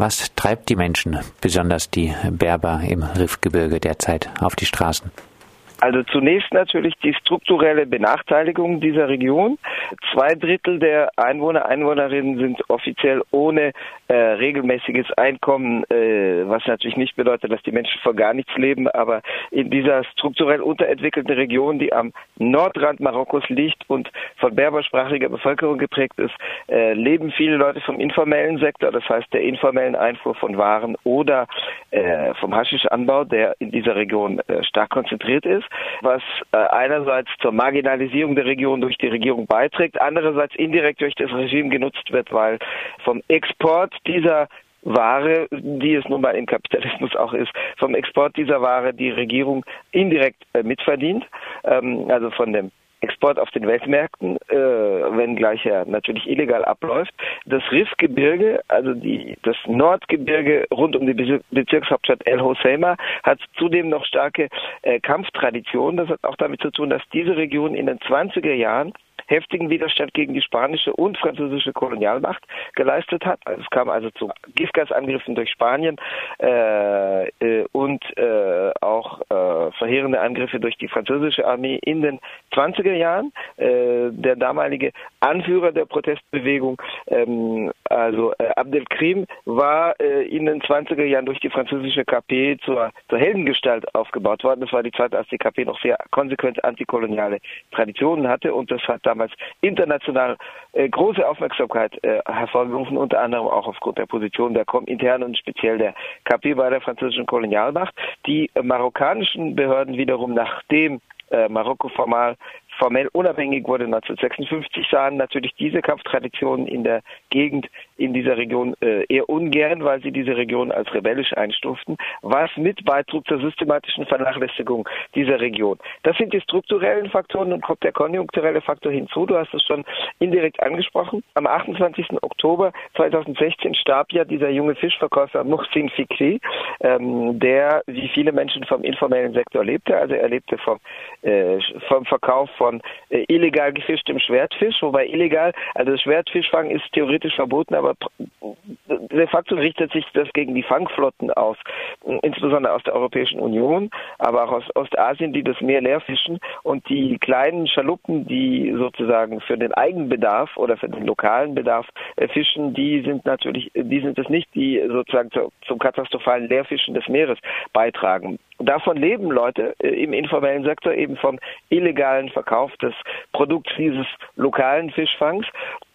Was treibt die Menschen, besonders die Berber im Riffgebirge derzeit, auf die Straßen? Also zunächst natürlich die strukturelle Benachteiligung dieser Region. Zwei Drittel der Einwohner, Einwohnerinnen sind offiziell ohne äh, regelmäßiges Einkommen, äh, was natürlich nicht bedeutet, dass die Menschen vor gar nichts leben, aber in dieser strukturell unterentwickelten Region, die am Nordrand Marokkos liegt und von berbersprachiger Bevölkerung geprägt ist, äh, leben viele Leute vom informellen Sektor, das heißt der informellen Einfuhr von Waren oder äh, vom Haschischanbau, der in dieser Region äh, stark konzentriert ist was äh, einerseits zur Marginalisierung der Region durch die Regierung beiträgt, andererseits indirekt durch das Regime genutzt wird, weil vom Export dieser Ware, die es nun mal im Kapitalismus auch ist, vom Export dieser Ware die Regierung indirekt äh, mitverdient, ähm, also von dem Export auf den Weltmärkten, äh, wenngleich er natürlich illegal abläuft. Das Riffgebirge, also die, das Nordgebirge rund um die Bezirkshauptstadt El Hoceima, hat zudem noch starke äh, Kampftraditionen. Das hat auch damit zu tun, dass diese Region in den 20er Jahren heftigen Widerstand gegen die spanische und französische Kolonialmacht geleistet hat. Also es kam also zu Giftgasangriffen durch Spanien äh, äh, und äh, auch äh, verheerende Angriffe durch die französische Armee in den 20er Jahren. Äh, der damalige Anführer der Protestbewegung, ähm, also Abdelkrim, war in den 20er Jahren durch die französische KP zur, zur Heldengestalt aufgebaut worden. Das war die Zeit, als die KP noch sehr konsequent antikoloniale Traditionen hatte und das hat damals damals international äh, große Aufmerksamkeit äh, hervorgerufen, unter anderem auch aufgrund der Position der Komintern und speziell der KP bei der französischen Kolonialmacht. Die äh, marokkanischen Behörden wiederum, nachdem äh, Marokko formal formell unabhängig wurde 1956, sahen natürlich diese Kampftraditionen in der Gegend, in dieser Region äh, eher ungern, weil sie diese Region als rebellisch einstuften, was mit beitrug zur systematischen Vernachlässigung dieser Region. Das sind die strukturellen Faktoren und kommt der konjunkturelle Faktor hinzu. Du hast es schon indirekt angesprochen. Am 28. Oktober 2016 starb ja dieser junge Fischverkäufer Muhsin Fikri, ähm, der wie viele Menschen vom informellen Sektor lebte. Also er lebte vom, äh, vom Verkauf von äh, illegal gefischtem Schwertfisch, wobei illegal, also Schwertfischfang ist theoretisch verboten, aber de facto richtet sich das gegen die Fangflotten aus, insbesondere aus der Europäischen Union, aber auch aus Ostasien, die das Meer leer fischen und die kleinen Schaluppen, die sozusagen für den Eigenbedarf oder für den lokalen Bedarf äh, fischen, die sind natürlich, die sind es nicht, die sozusagen zum katastrophalen Leerfischen des Meeres beitragen. Davon leben Leute äh, im informellen Sektor eben vom illegalen Verkauf des Produkts dieses lokalen Fischfangs.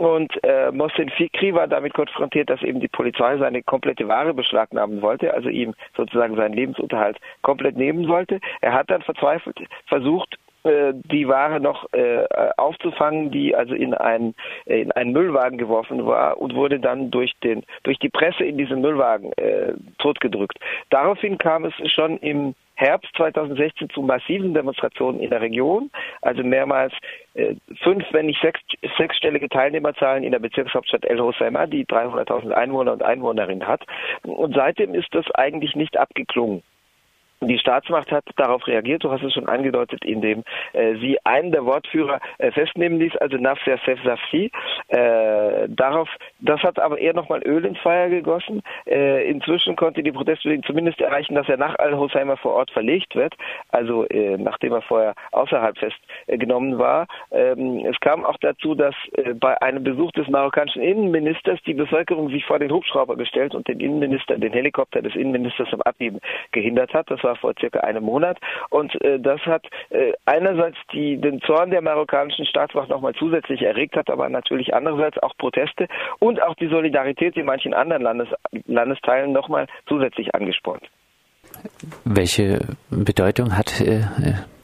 Und äh, Mohsen Fikri war damit konfrontiert, dass eben die Polizei seine komplette Ware beschlagnahmen wollte, also ihm sozusagen seinen Lebensunterhalt komplett nehmen sollte. Er hat dann verzweifelt versucht, äh, die Ware noch äh, aufzufangen, die also in einen, äh, in einen Müllwagen geworfen war und wurde dann durch den durch die Presse in diesen Müllwagen äh, totgedrückt. Daraufhin kam es schon im Herbst 2016 zu massiven Demonstrationen in der Region, also mehrmals äh, fünf, wenn nicht sechs, sechsstellige Teilnehmerzahlen in der Bezirkshauptstadt El Hoceima, die 300.000 Einwohner und Einwohnerinnen hat. Und seitdem ist das eigentlich nicht abgeklungen. Die Staatsmacht hat darauf reagiert, du hast es schon angedeutet, indem äh, sie einen der Wortführer äh, festnehmen ließ, also Nafser Sefsafi. Äh, darauf, das hat aber eher nochmal Öl ins Feuer gegossen. Äh, inzwischen konnte die Protestbewegung zumindest erreichen, dass er nach Al-Hosheimer vor Ort verlegt wird, also äh, nachdem er vorher außerhalb festgenommen war. Ähm, es kam auch dazu, dass äh, bei einem Besuch des marokkanischen Innenministers die Bevölkerung sich vor den Hubschrauber gestellt und den Innenminister, den Helikopter des Innenministers am Abheben gehindert hat. Das war war vor circa einem Monat. Und äh, das hat äh, einerseits die, den Zorn der marokkanischen Staatsmacht nochmal zusätzlich erregt, hat aber natürlich andererseits auch Proteste und auch die Solidarität in manchen anderen Landes, Landesteilen nochmal zusätzlich angespornt. Welche Bedeutung hat äh,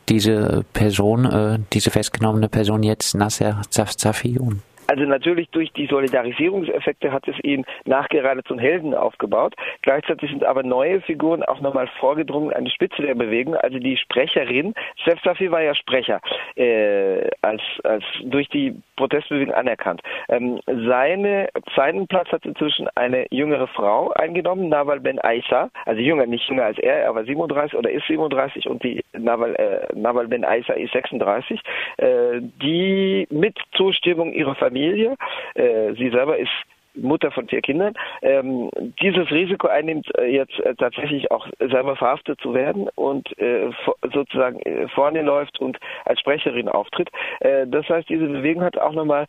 diese Person, äh, diese festgenommene Person jetzt, Nasser Zafi? Also natürlich durch die Solidarisierungseffekte hat es ihn nachgerade zum Helden aufgebaut. Gleichzeitig sind aber neue Figuren auch nochmal vorgedrungen an die Spitze der Bewegung. Also die Sprecherin, Steph Safi war ja Sprecher, äh, als, als durch die Protestbewegung anerkannt. Ähm, seine, seinen Platz hat inzwischen eine jüngere Frau eingenommen, Nawal Ben Aissa, also jünger, nicht jünger als er, er war 37 oder ist 37 und die Nawal, äh, Nawal Ben Aissa ist 36, äh, die mit Zustimmung ihrer Familie, äh, sie selber ist Mutter von vier Kindern, ähm, dieses Risiko einnimmt, äh, jetzt äh, tatsächlich auch selber verhaftet zu werden und sozusagen vorne läuft und als Sprecherin auftritt. Das heißt, diese Bewegung hat auch nochmal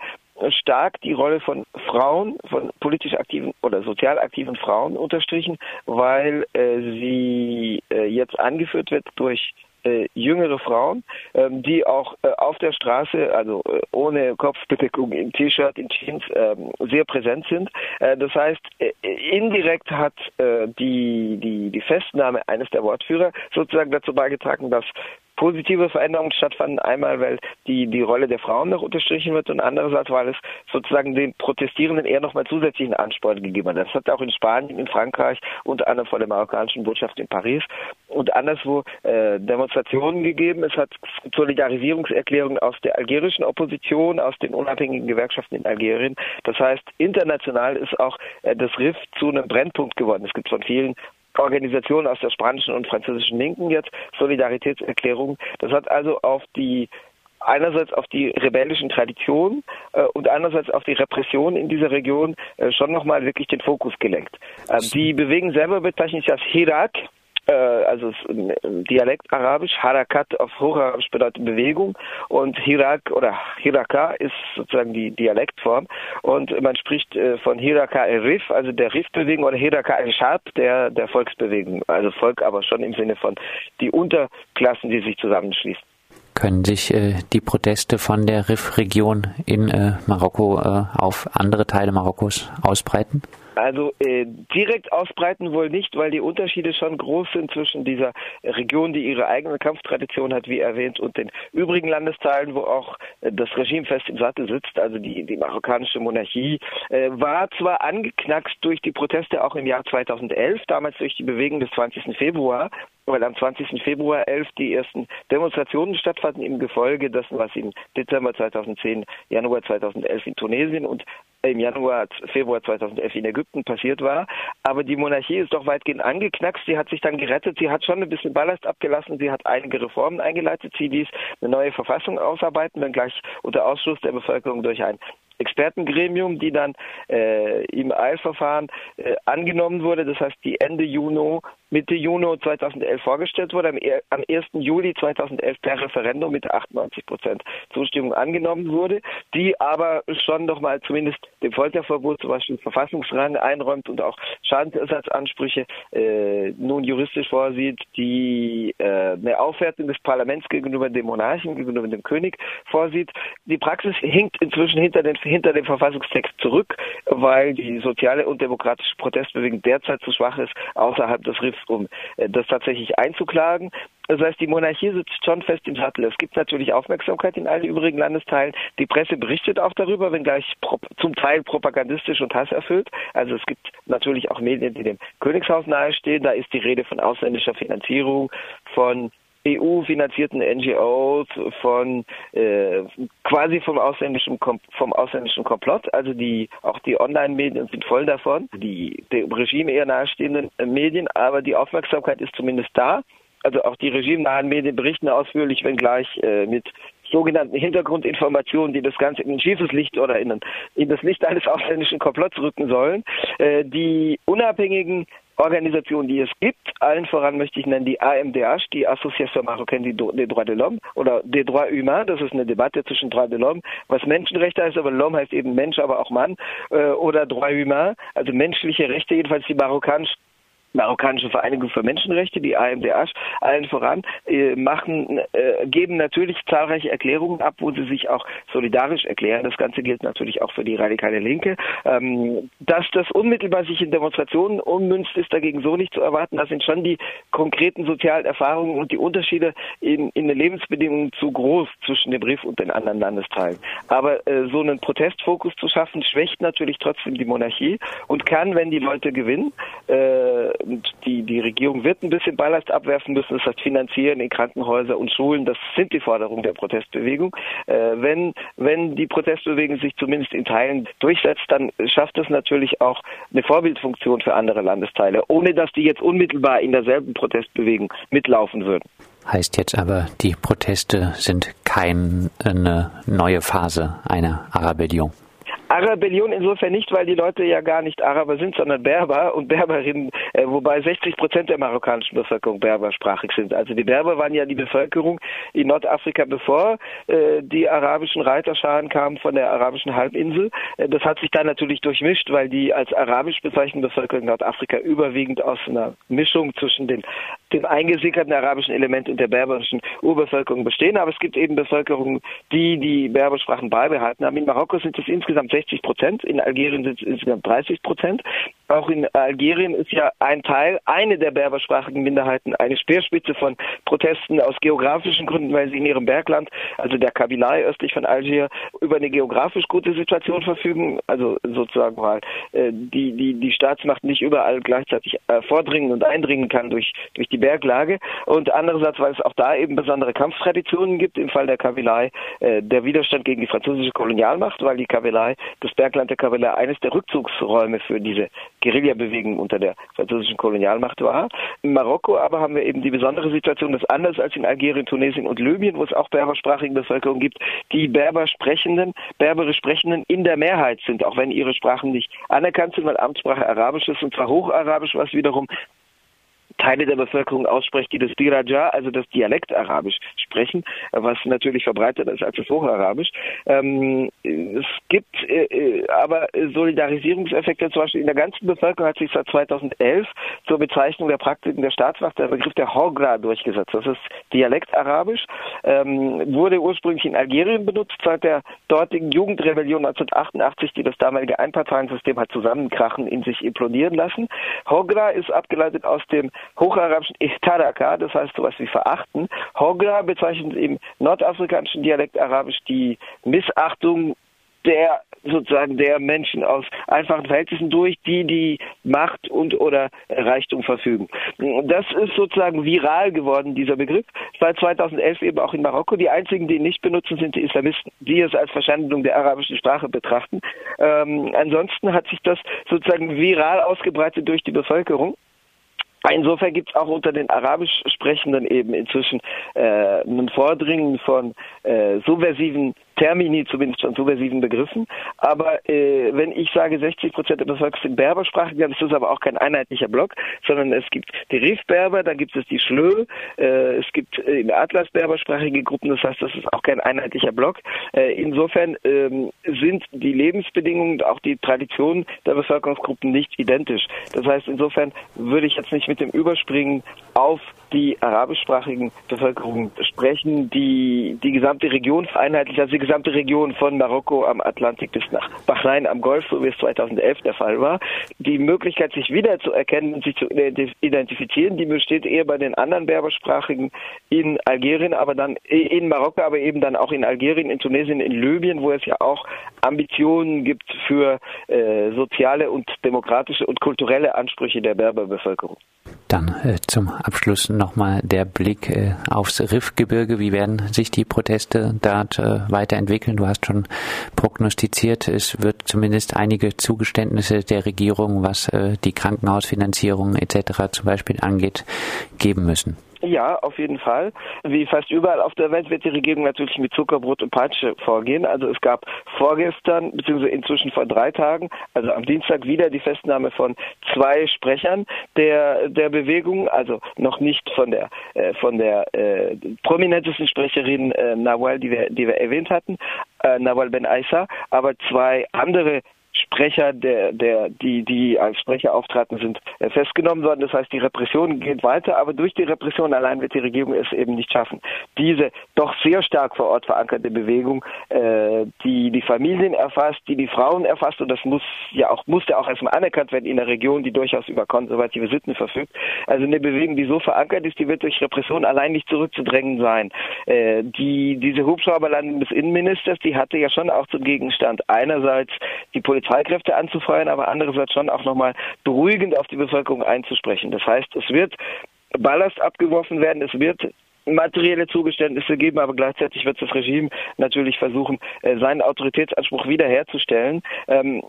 stark die Rolle von Frauen, von politisch aktiven oder sozial aktiven Frauen unterstrichen, weil äh, sie äh, jetzt angeführt wird durch äh, jüngere Frauen, ähm, die auch äh, auf der Straße, also äh, ohne Kopfbedeckung, im T-Shirt, in Jeans, ähm, sehr präsent sind. Äh, das heißt, äh, indirekt hat äh, die, die, die Festnahme eines der Wortführer sozusagen dazu beigetragen, dass positive Veränderungen stattfanden. Einmal, weil die, die Rolle der Frauen noch unterstrichen wird und andererseits, weil es sozusagen den Protestierenden eher nochmal zusätzlichen Ansporn gegeben hat. Das hat auch in Spanien, in Frankreich, unter anderem vor der marokkanischen Botschaft in Paris und anderswo äh, Demonstrationen gegeben. Es hat Solidarisierungserklärungen aus der algerischen Opposition, aus den unabhängigen Gewerkschaften in Algerien. Das heißt, international ist auch äh, das RIF zu einem Brennpunkt geworden. Es gibt von vielen Organisationen aus der spanischen und französischen Linken jetzt Solidaritätserklärungen. Das hat also auf die einerseits auf die rebellischen Traditionen äh, und andererseits auf die Repression in dieser Region äh, schon nochmal wirklich den Fokus gelenkt. Äh, die Bewegung selber bezeichnet sich als Hirak, äh, also Dialekt Arabisch, Harakat auf Hocharabisch bedeutet Bewegung und Hirak oder Hiraka ist sozusagen die Dialektform und man spricht äh, von Hiraka Rif, also der Rif-Bewegung oder Hiraka al-Shab, der, der Volksbewegung, also Volk aber schon im Sinne von die Unterklassen, die sich zusammenschließen. Können sich äh, die Proteste von der Rif-Region in äh, Marokko äh, auf andere Teile Marokkos ausbreiten? Also äh, direkt ausbreiten wohl nicht, weil die Unterschiede schon groß sind zwischen dieser Region, die ihre eigene Kampftradition hat, wie erwähnt, und den übrigen Landesteilen, wo auch äh, das Regime fest im Sattel sitzt. Also die, die marokkanische Monarchie äh, war zwar angeknackst durch die Proteste auch im Jahr 2011, damals durch die Bewegung des 20. Februar, weil am 20. Februar 11 die ersten Demonstrationen stattfanden im Gefolge dessen, was im Dezember 2010, Januar 2011 in Tunesien und im Januar, Februar 2011 in Ägypten passiert war. Aber die Monarchie ist doch weitgehend angeknackst. Sie hat sich dann gerettet. Sie hat schon ein bisschen Ballast abgelassen. Sie hat einige Reformen eingeleitet. Sie ließ eine neue Verfassung ausarbeiten, wenngleich unter Ausschluss der Bevölkerung durch ein Expertengremium, die dann äh, im Eilverfahren äh, angenommen wurde. Das heißt, die Ende Juni, Mitte Juni 2011 vorgestellt wurde, am, am 1. Juli 2011 per Referendum mit 98 Prozent Zustimmung angenommen wurde, die aber schon nochmal zumindest dem Folterverbot zum Beispiel Verfassungsrang einräumt und auch Schadensersatzansprüche äh, nun juristisch vorsieht, die äh, eine Aufwertung des Parlaments gegenüber dem Monarchen, gegenüber dem König vorsieht. Die Praxis hinkt inzwischen hinter den hinter dem Verfassungstext zurück, weil die soziale und demokratische Protestbewegung derzeit zu schwach ist, außerhalb des Riffs, um äh, das tatsächlich einzuklagen. Das heißt, die Monarchie sitzt schon fest im Sattel. Es gibt natürlich Aufmerksamkeit in allen übrigen Landesteilen. Die Presse berichtet auch darüber, wenngleich zum Teil propagandistisch und hasserfüllt. Also es gibt natürlich auch Medien, die dem Königshaus nahestehen. Da ist die Rede von ausländischer Finanzierung, von EU-finanzierten NGOs, von äh, quasi vom ausländischen vom ausländischen Komplott. Also die auch die Online-Medien sind voll davon, die dem Regime eher nahestehenden äh, Medien, aber die Aufmerksamkeit ist zumindest da. Also auch die regimenahen Medien berichten ausführlich, wenngleich äh, mit sogenannten Hintergrundinformationen, die das Ganze in ein schiefes Licht oder in, ein, in das Licht eines ausländischen Komplotts rücken sollen. Äh, die unabhängigen Organisationen, die es gibt. Allen voran möchte ich nennen die AMDH, die Association Marocaine des Droits de l'Homme oder des Droits Humains. Das ist eine Debatte zwischen Droits de l'Homme, was Menschenrechte heißt, aber L'Homme heißt eben Mensch, aber auch Mann. Äh, oder Droits Humains, also menschliche Rechte, jedenfalls die marokkanische marokkanische Vereinigung für Menschenrechte, die AMDH, allen voran, äh, machen, äh, geben natürlich zahlreiche Erklärungen ab, wo sie sich auch solidarisch erklären. Das Ganze gilt natürlich auch für die radikale Linke. Ähm, dass das unmittelbar sich in Demonstrationen ummünzt, ist dagegen so nicht zu erwarten. Das sind schon die konkreten sozialen Erfahrungen und die Unterschiede in, in den Lebensbedingungen zu groß zwischen dem Brief und den anderen Landesteilen. Aber äh, so einen Protestfokus zu schaffen, schwächt natürlich trotzdem die Monarchie und kann, wenn die Leute gewinnen, äh, und die, die Regierung wird ein bisschen Ballast abwerfen müssen, das heißt finanzieren in Krankenhäuser und Schulen, das sind die Forderungen der Protestbewegung. Äh, wenn, wenn die Protestbewegung sich zumindest in Teilen durchsetzt, dann schafft es natürlich auch eine Vorbildfunktion für andere Landesteile, ohne dass die jetzt unmittelbar in derselben Protestbewegung mitlaufen würden. Heißt jetzt aber, die Proteste sind keine neue Phase einer Arabellion. Arabellion insofern nicht, weil die Leute ja gar nicht Araber sind, sondern Berber und Berberinnen, äh, wobei 60 Prozent der marokkanischen Bevölkerung berbersprachig sind. Also die Berber waren ja die Bevölkerung in Nordafrika, bevor äh, die arabischen Reiterscharen kamen von der arabischen Halbinsel. Äh, das hat sich dann natürlich durchmischt, weil die als arabisch bezeichnete Bevölkerung Nordafrika überwiegend aus einer Mischung zwischen den, dem eingesickerten arabischen Element und der berberischen Urbevölkerung bestehen. Aber es gibt eben Bevölkerungen, die die Berbersprachen beibehalten haben. In Marokko sind es insgesamt 60 Prozent, in Algerien sind es insgesamt 30 Prozent. Auch in Algerien ist ja ein Teil, eine der berbersprachigen Minderheiten, eine Speerspitze von Protesten aus geografischen Gründen, weil sie in ihrem Bergland, also der Kabylei östlich von Algier, über eine geografisch gute Situation verfügen, also sozusagen mal äh, die, die, die Staatsmacht nicht überall gleichzeitig äh, vordringen und eindringen kann durch, durch die Berglage. Und andererseits, weil es auch da eben besondere Kampftraditionen gibt, im Fall der Kabylei, äh, der Widerstand gegen die französische Kolonialmacht, weil die Kabylei das Bergland der Kabyle eines der Rückzugsräume für diese Guerillabewegung unter der französischen Kolonialmacht war. In Marokko aber haben wir eben die besondere Situation, dass anders als in Algerien, Tunesien und Libyen, wo es auch berbersprachige Bevölkerung gibt, die Berber sprechenden, berberisch sprechenden in der Mehrheit sind, auch wenn ihre Sprachen nicht anerkannt sind, weil Amtssprache Arabisch ist und zwar Hocharabisch, was wiederum Teile der Bevölkerung ausspricht, die das Diraja, also das Dialekt Arabisch sprechen, was natürlich verbreiteter ist als das Hocharabisch. Ähm, es gibt äh, äh aber Solidarisierungseffekte, zum Beispiel in der ganzen Bevölkerung hat sich seit 2011 zur Bezeichnung der Praktiken der Staatsmacht der Begriff der Hogra durchgesetzt. Das ist Dialekt Arabisch, ähm, wurde ursprünglich in Algerien benutzt, seit der dortigen Jugendrebellion 1988, die das damalige Einparteiensystem hat zusammenkrachen, in sich implodieren lassen. Hogra ist abgeleitet aus dem hocharabischen Ihtaraka, das heißt sowas wie verachten. Hogra bezeichnet im nordafrikanischen Dialekt Arabisch die Missachtung der sozusagen der Menschen aus einfachen Verhältnissen durch, die die Macht und oder Reichtum verfügen. Das ist sozusagen viral geworden, dieser Begriff. Seit 2011 eben auch in Marokko. Die einzigen, die ihn nicht benutzen, sind die Islamisten, die es als Verschandung der arabischen Sprache betrachten. Ähm, ansonsten hat sich das sozusagen viral ausgebreitet durch die Bevölkerung. Insofern gibt es auch unter den arabisch Sprechenden eben inzwischen äh, ein Vordringen von äh, subversiven Termini, zumindest von subversiven Begriffen. Aber äh, wenn ich sage, 60 Prozent der Bevölkerung sind berbersprachig, dann ist das aber auch kein einheitlicher Block, sondern es gibt die Rif-Berber, dann gibt es die Schlö, äh, es gibt äh, in Atlas berbersprachige Gruppen, das heißt, das ist auch kein einheitlicher Block. Äh, insofern ähm, sind die Lebensbedingungen und auch die Traditionen der Bevölkerungsgruppen nicht identisch. Das heißt, insofern würde ich jetzt nicht mit dem Überspringen auf die arabischsprachigen Bevölkerungen sprechen, die die gesamte Region vereinheitlicht, also die gesamte Region von Marokko am Atlantik bis nach Bahrain am Golf, so wie es 2011 der Fall war. Die Möglichkeit, sich wiederzuerkennen und sich zu identifizieren, die besteht eher bei den anderen berbersprachigen in Algerien, aber dann in Marokko, aber eben dann auch in Algerien, in Tunesien, in Libyen, wo es ja auch Ambitionen gibt für äh, soziale und demokratische und kulturelle Ansprüche der Berberbevölkerung. Dann äh, zum Abschluss nochmal der Blick äh, aufs Riffgebirge. Wie werden sich die Proteste dort äh, weiterentwickeln? Du hast schon prognostiziert, es wird zumindest einige Zugeständnisse der Regierung, was äh, die Krankenhausfinanzierung etc. zum Beispiel angeht, geben müssen. Ja, auf jeden Fall. Wie fast überall auf der Welt wird die Regierung natürlich mit Zuckerbrot und Peitsche vorgehen. Also es gab vorgestern, beziehungsweise inzwischen vor drei Tagen, also am Dienstag wieder die Festnahme von zwei Sprechern der, der Bewegung, also noch nicht von der, äh, von der äh, prominentesten Sprecherin äh, Nawal, die wir, die wir erwähnt hatten, äh, Nawal Ben Aissa, aber zwei andere Sprecher, der, der, die, die als Sprecher auftraten, sind äh, festgenommen worden. Das heißt, die Repression geht weiter, aber durch die Repression allein wird die Regierung es eben nicht schaffen. Diese doch sehr stark vor Ort verankerte Bewegung, äh, die die Familien erfasst, die die Frauen erfasst, und das muss ja auch, muss ja auch erstmal anerkannt werden in einer Region, die durchaus über konservative Sitten verfügt. Also eine Bewegung, die so verankert ist, die wird durch Repression allein nicht zurückzudrängen sein. Äh, die, diese Hubschrauberlandung des Innenministers, die hatte ja schon auch zum Gegenstand einerseits die Polizei Polizeikräfte anzufeuern, aber andererseits schon auch nochmal beruhigend auf die Bevölkerung einzusprechen. Das heißt, es wird Ballast abgeworfen werden, es wird materielle Zugeständnisse geben, aber gleichzeitig wird das Regime natürlich versuchen, äh, seinen Autoritätsanspruch wiederherzustellen. Ähm,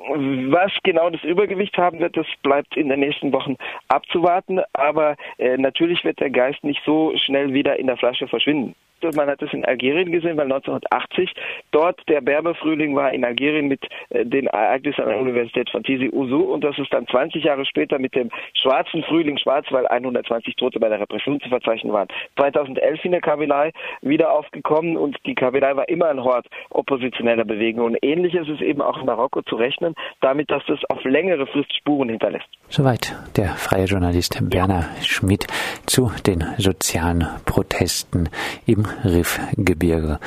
was genau das Übergewicht haben wird, das bleibt in den nächsten Wochen abzuwarten, aber äh, natürlich wird der Geist nicht so schnell wieder in der Flasche verschwinden. Man hat es in Algerien gesehen, weil 1980 dort der Berberfrühling war in Algerien mit äh, den Ereignissen an der Universität von Tizi Ouzou und das ist dann 20 Jahre später mit dem schwarzen Frühling schwarz, weil 120 Tote bei der Repression zu verzeichnen waren. 2011 in der Kabylei wieder aufgekommen und die Kabylei war immer ein Hort oppositioneller Bewegungen. Ähnliches ist eben auch in Marokko zu rechnen, damit, dass das auf längere Frist Spuren hinterlässt. Soweit der freie Journalist Berner Schmidt zu den sozialen Protesten im Riffgebirge.